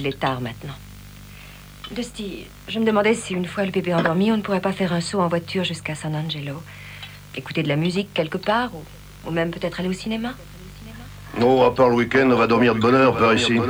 il est tard maintenant. Dusty, je me demandais si une fois le bébé endormi, on ne pourrait pas faire un saut en voiture jusqu'à San Angelo. Écouter de la musique quelque part, ou, même peut-être aller au cinéma. Non, à part le week-end, on va dormir de bonne par ici.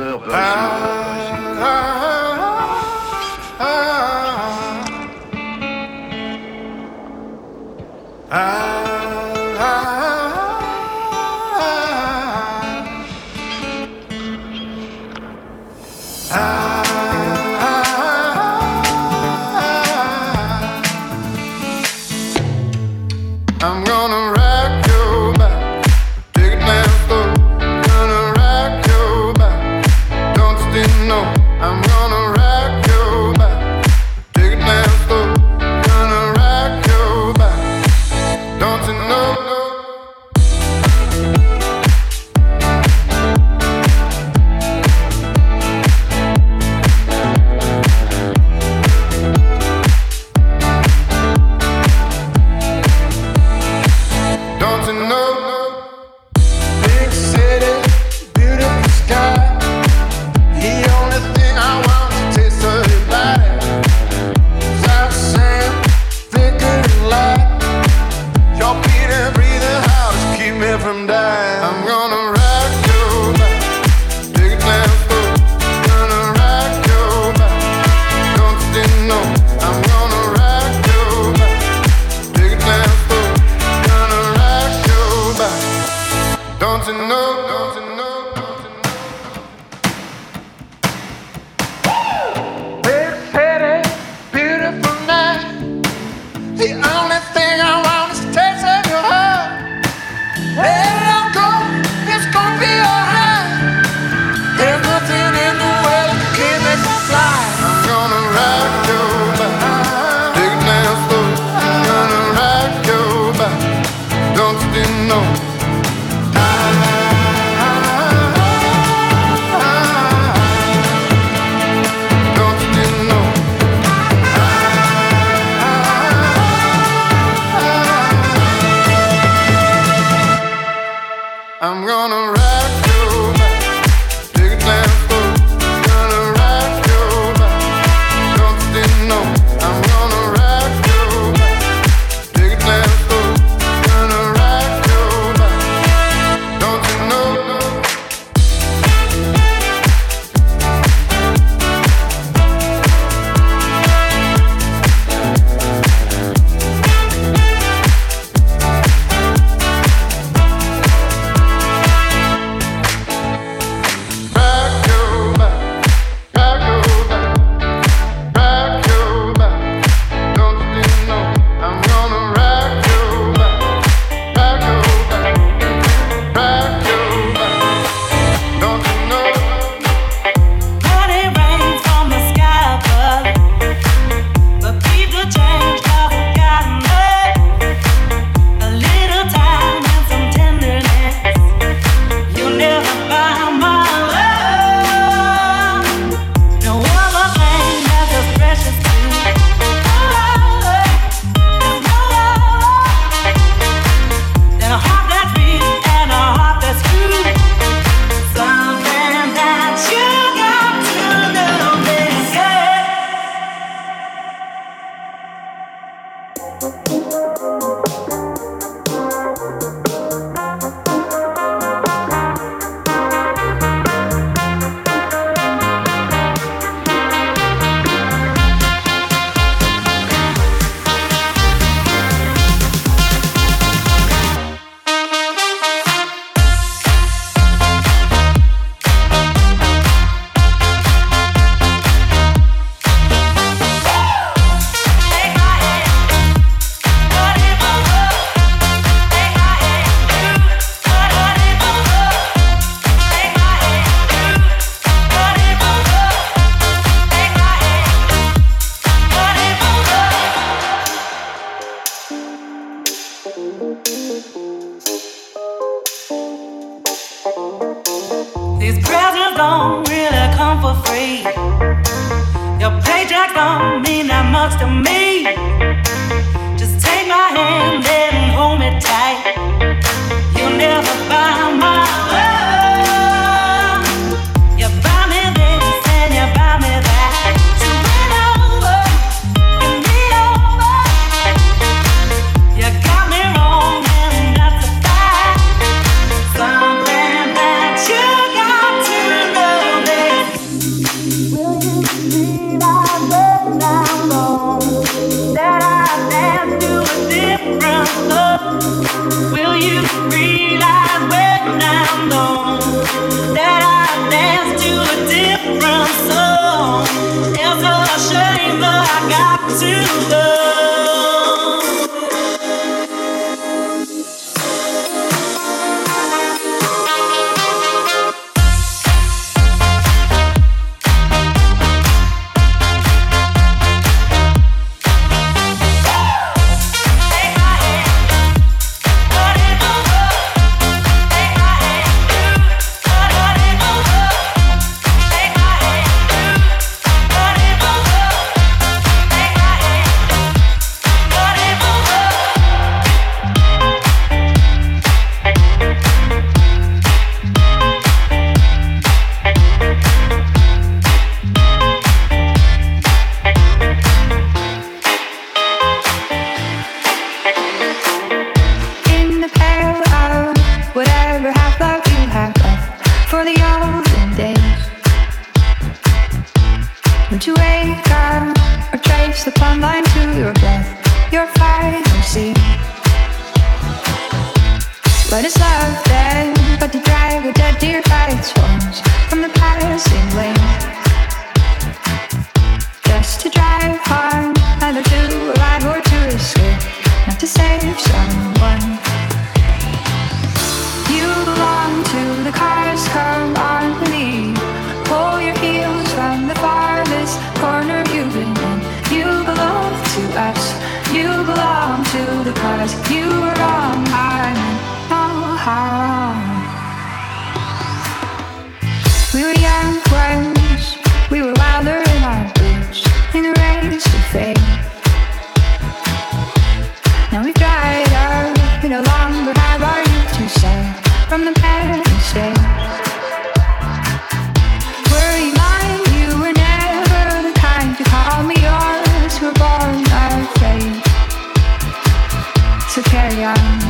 So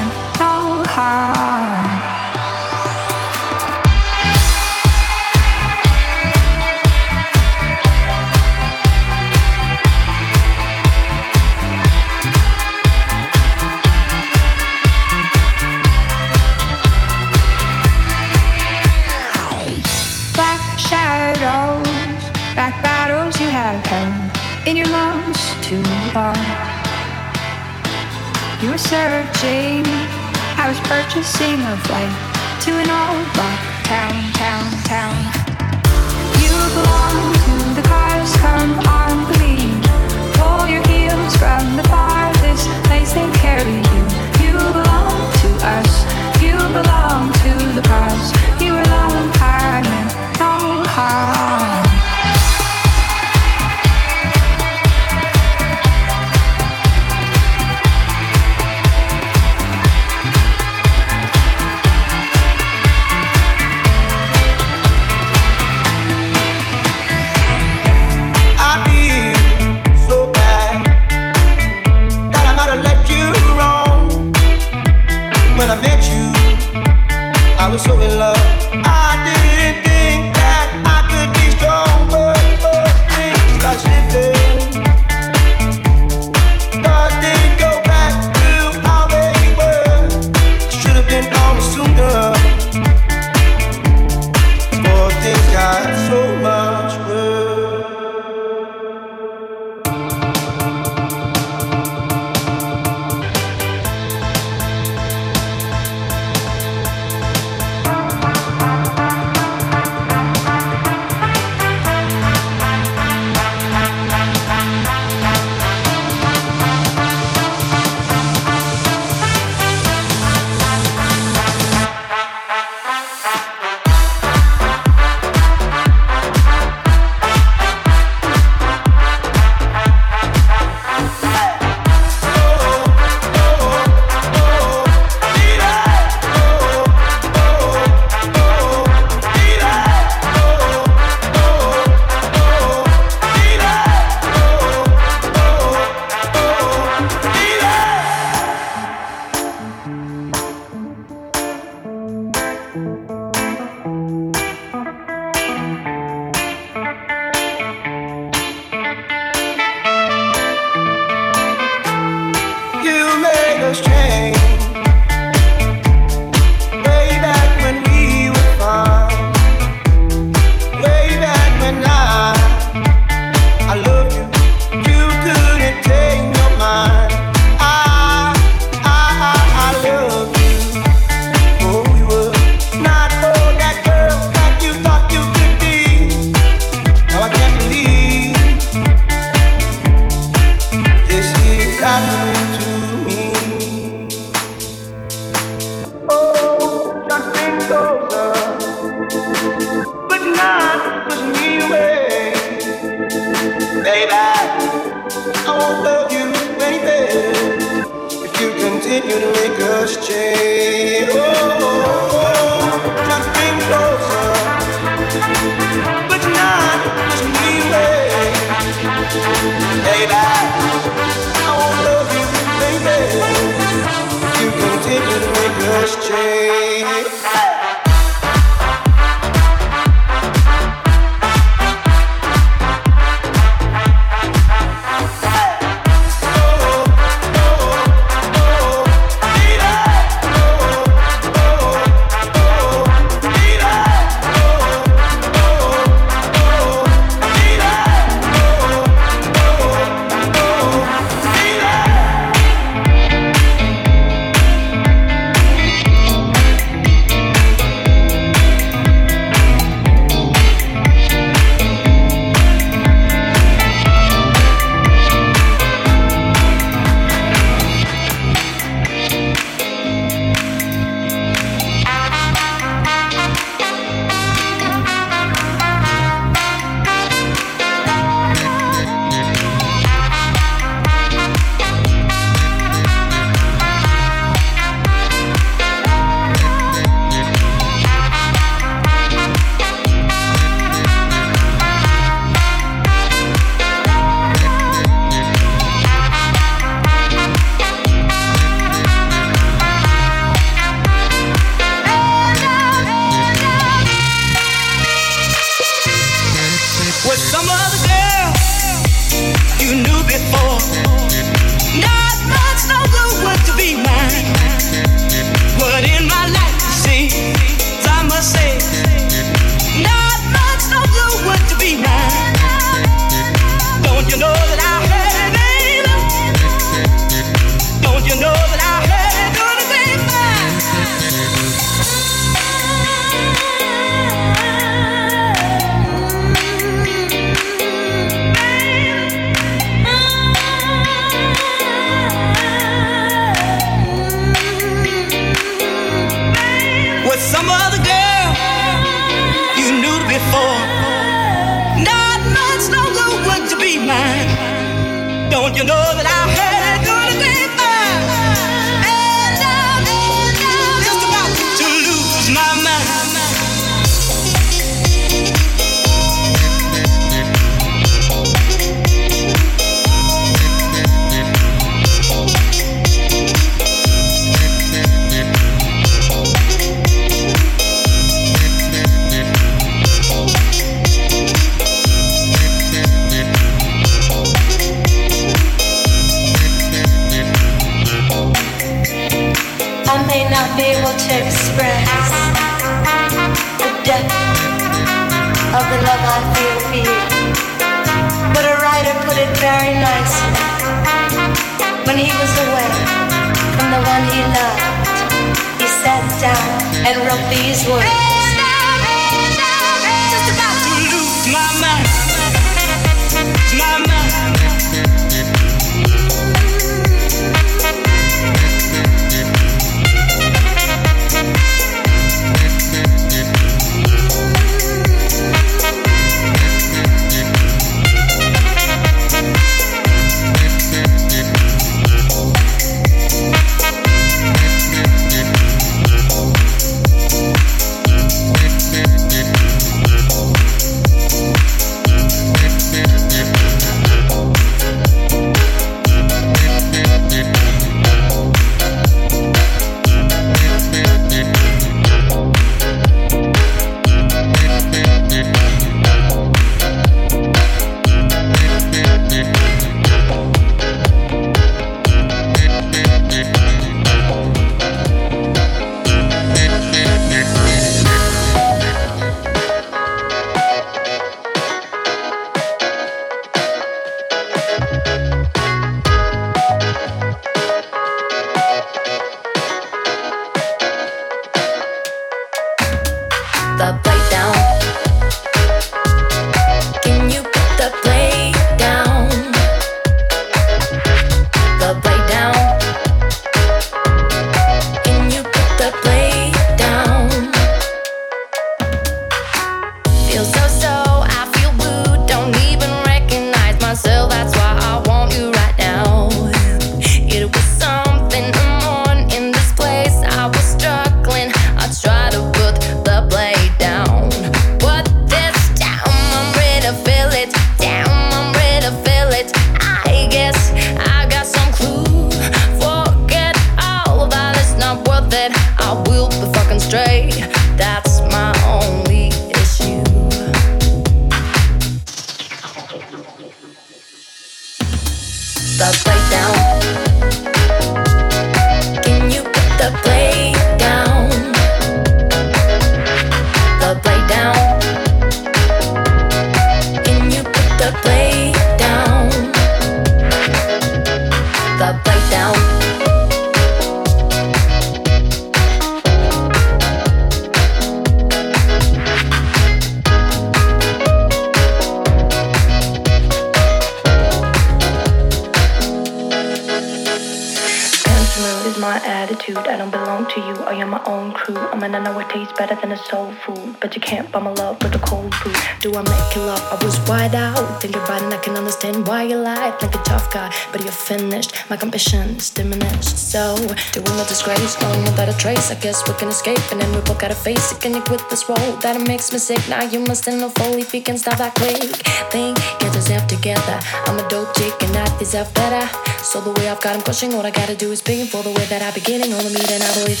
you're finished. My ambition's diminished. So, doing the disgrace, going without a trace. I guess we can escape, and then we both gotta face it. Can you quit this role that it makes me sick? Now you must know fully if you can stop that quick. Think, get yourself together. I'm a dope chick and I deserve better. So the way I've got him crushing, all I gotta do is him for the way that I'm beginning on the meet, and I believe.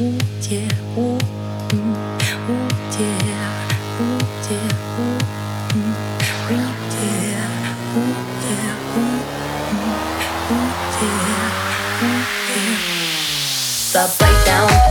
Ooh, yeah, yeah, The breakdown.